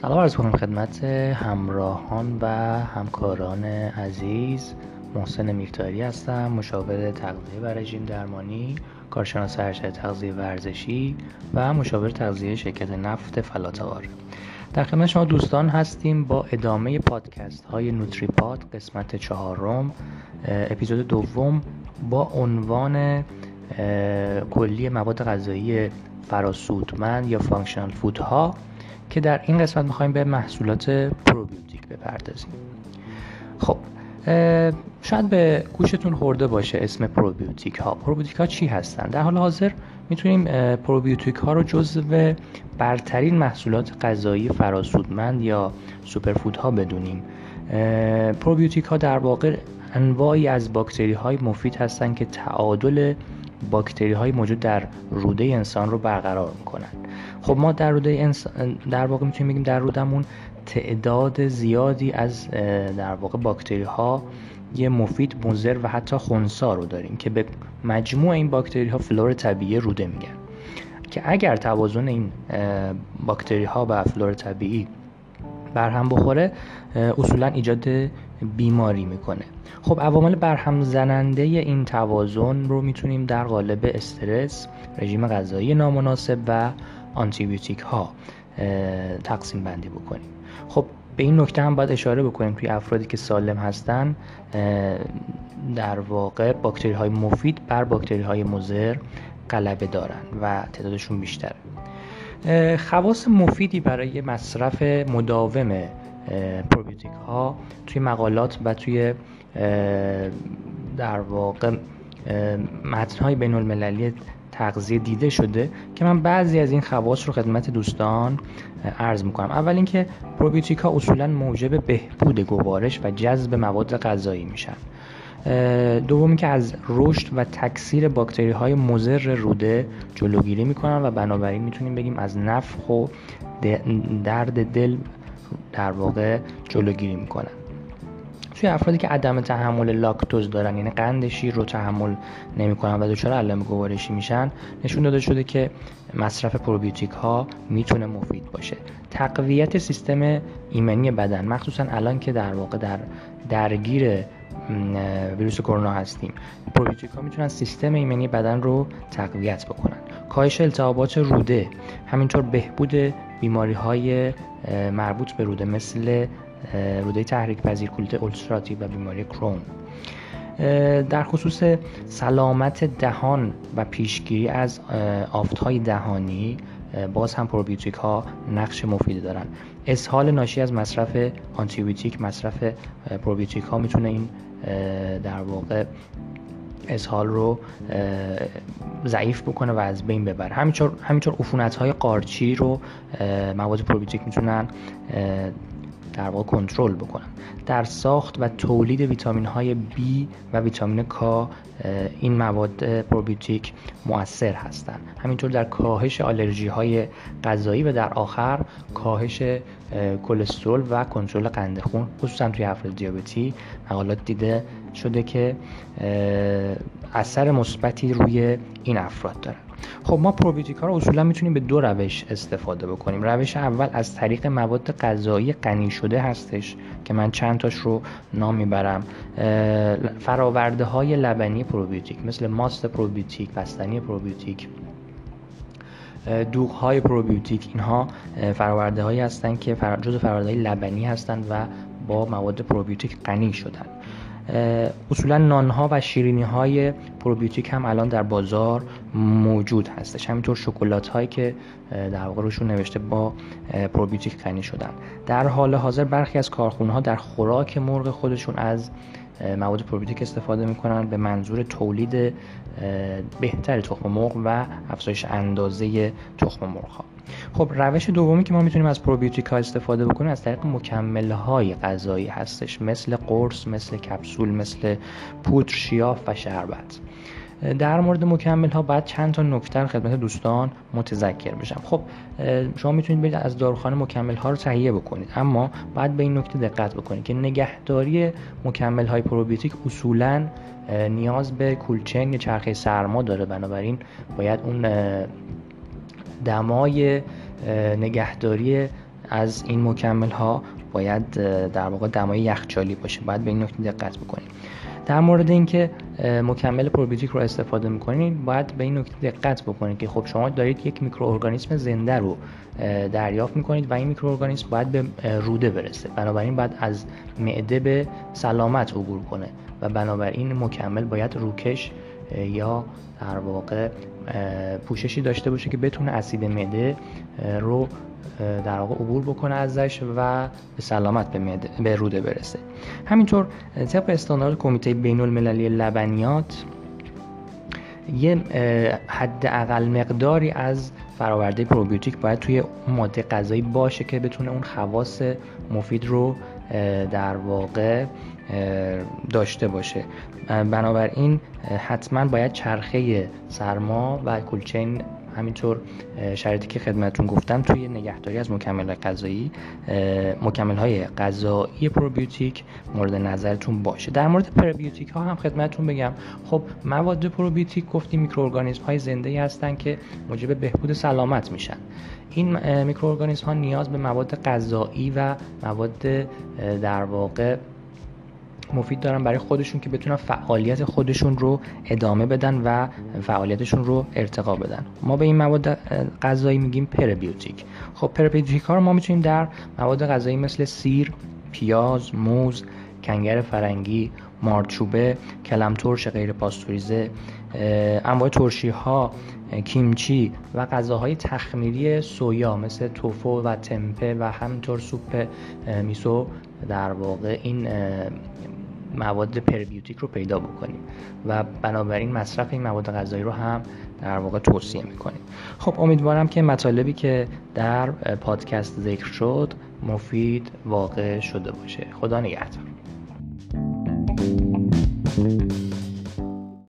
سلام عرض کنم خدمت همراهان و همکاران عزیز. محسن میرتاری هستم مشاور تغذیه و رژیم درمانی کارشناس ارشد تغذیه ورزشی و مشاور تغذیه شرکت نفت فلاتوار در خدمت شما دوستان هستیم با ادامه پادکست های نوتریپاد قسمت چهارم اپیزود دوم با عنوان کلی مواد غذایی فراسودمند یا functional food ها. که در این قسمت می‌خوایم به محصولات پروبیوتیک بپردازیم. خب شاید به گوشتون خورده باشه اسم پروبیوتیک ها پروبیوتیک ها چی هستن؟ در حال حاضر می‌تونیم پروبیوتیک ها رو جزو برترین محصولات غذایی فراسودمند یا superfood ها بدونیم پروبیوتیک ها در واقع انواعی از باکتری های مفید هستند که تعادل باکتری های موجود در روده انسان رو برقرار می‌کنن. خب ما در روده انسان در واقع می‌تونیم بگیم در رودمون تعداد زیادی از در واقع باکتری های مفید مضر و حتی خونسا رو داریم که به مجموع این باکتری ها فلور طبیعی روده میگن. که اگر توازن این باکتری ها و فلور طبیعی برهم بخوره اصولا ایجاد بیماری می‌کنه. خب عوامل برهم زننده این توازن رو می‌تونیم در قالب استرس رژیم غذایی نامناسب و آنتیبیوتیک ها تقسیم بندی بکنیم. خب به این نکته هم باید اشاره بکنیم توی افرادی که سالم هستن در واقع باکتری های مفید بر باکتری های مضر غلبه دارن و تعدادشون بیشتره. خواص مفیدی برای مصرف مداوم پروبیوتیک ها توی مقالات و توی در واقع متن های بین المللی تغذیه دیده شده که من بعضی از این خواص رو خدمت دوستان عرض می‌کنم. اول اینکه پروبیوتیک ها اصولا موجب بهبود گوارش و جذب مواد غذایی میشن. دومی که از رشد و تکثیر باکتری های مضر روده جلوگیری می‌کنن و بنابراین می‌تونیم بگیم از نفخ و درد دل در واقع جلوگیری می‌کنن. توی افرادی که عدم تحمل لاکتوز دارن یعنی قند شیر رو تحمل نمی‌کنن و دچار علائم گوارشی میشن نشون داده شده که مصرف پروبیوتیک ها می‌تونه مفید باشه. تقویت سیستم ایمنی بدن مخصوصا الان که در واقع در درگیر ویروس کرونا هستیم. پروبیوتیک ها می‌تونن سیستم ایمنی بدن رو تقویت بکنن. کاهش التهابات روده. همینطور بهبود بیماری های مربوط به روده مثل روده تحریک پذیر کولیت اولسراتیو و بیماری کرون در خصوص سلامت دهان و پیشگیری از آفتهای دهانی باز هم پروبیوتیک ها نقش مفیدی دارن. اسهال ناشی از مصرف آنتیبیوتیک مصرف پروبیوتیک ها می‌تونه این در واقع اسهال رو ضعیف بکنه و از بین ببره. همینطور همینطور عفونت های قارچی رو مواد پروبیوتیک می‌تونن در واقع کنترل بکنن. در ساخت و تولید ویتامین های B و ویتامین K این مواد پروبیوتیک مؤثر هستند همینطور در کاهش آلرژی های غذایی و در آخر کاهش کلسترول و کنترل قند خون خصوصا توی افراد دیابتی. مقالات دیده شده که اثر مثبتی روی این افراد داره. خب ما پروبیوتیک ها رو اصولا می‌تونیم به دو روش استفاده بکنیم. روش اول از طریق مواد غذایی غنی شده هستش که من چند تاش رو نام می‌برم. فراورده های لبنی پروبیوتیک مثل ماست پروبیوتیک بستنی پروبیوتیک. دوغ های پروبیوتیک. اینها فراورده هایی هستند که جزء فراورده های لبنی هستند و با مواد پروبیوتیک غنی شدن. اصولا نانها و شیرینی های پروبیوتیک هم الان در بازار موجود هستش. همینطور شکلات هایی که در واقع روشون نوشته با پروبیوتیک غنی شدن. در حال حاضر برخی از کارخونه ها در خوراک مرغ خودشون از مواد پروبیوتیک استفاده می‌کنن به منظور تولید بهتر تخم مرغ و افزایش اندازه تخم مرغ ها. خب روش دومی که ما می‌تونیم از پروبیوتیک ها استفاده بکنیم از طریق مکمل های غذایی هستش مثل قرص مثل کپسول مثل پودر شیاف و شربت. در مورد مکمل ها باید چند تا نکته خدمت دوستان متذکر بشم. خب شما می‌تونید برید از داروخانه مکمل ها رو تهیه بکنید اما باید به این نکته دقت بکنید که نگهداری مکمل های پروبیوتیک اصولا نیاز به کولچین یا چرخه سرما داره. بنابراین باید اون دمای نگهداری از این مکمل ها باید در واقع دمای یخچالی باشه. باید به این نکته دقت بکنید. در مورد اینکه مکمل پروبیوتیک رو استفاده می‌کنید باید به این نکته دقت بکنید که خب شما دارید یک میکروارگانیسم زنده رو دریافت می‌کنید و این میکروارگانیسم باید به روده برسه. بنابراین باید از معده به سلامت عبور کنه و بنابراین مکمل باید روکش یا در واقع پوششی داشته باشه که بتونه اسید معده رو در واقع عبور بکنه ازش و به سلامت به, به روده برسه. همینطور طبق استاندارد کمیته بین المللی لبنیات یه حد اقل مقداری از فراورده پروبیوتیک باید توی ماده غذایی باشه که بتونه اون خواص مفید رو در واقع داشته باشه. بنابراین حتما باید چرخه سرما و کلچین همینطور شرایطی که خدمتون گفتم توی نگهداری از مکمل غذایی مکمل های غذایی پروبیوتیک مورد نظرتون باشه. در مورد پروبیوتیک ها هم خدمتون بگم. خب مواد پروبیوتیک گفتیم میکروارگانیسم های زنده هستن که موجب بهبود سلامت میشن. این میکروارگانیسم ها نیاز به مواد غذایی و مواد در واقع مفید دارن برای خودشون که بتونن فعالیت خودشون رو ادامه بدن و فعالیتشون رو ارتقا بدن. ما به این مواد غذایی میگیم پربیوتیک. خب پربیوتیک ها رو ما می‌تونیم در مواد غذایی مثل سیر پیاز موز کنگر فرنگی مارچوبه کلم ترش غیر پاستوریزه انواع ترشی ها کیمچی و غذاهای تخمیری سویا مثل توفو و تمپه و همینطور سوپ میسو در واقع این مواد پربیوتیک رو پیدا بکنیم و بنابراین مصرف این مواد غذایی رو هم در واقع توصیه می‌کنیم. خب امیدوارم که مطالبی که در پادکست ذکر شد مفید واقع شده باشه. خدا نگهدار.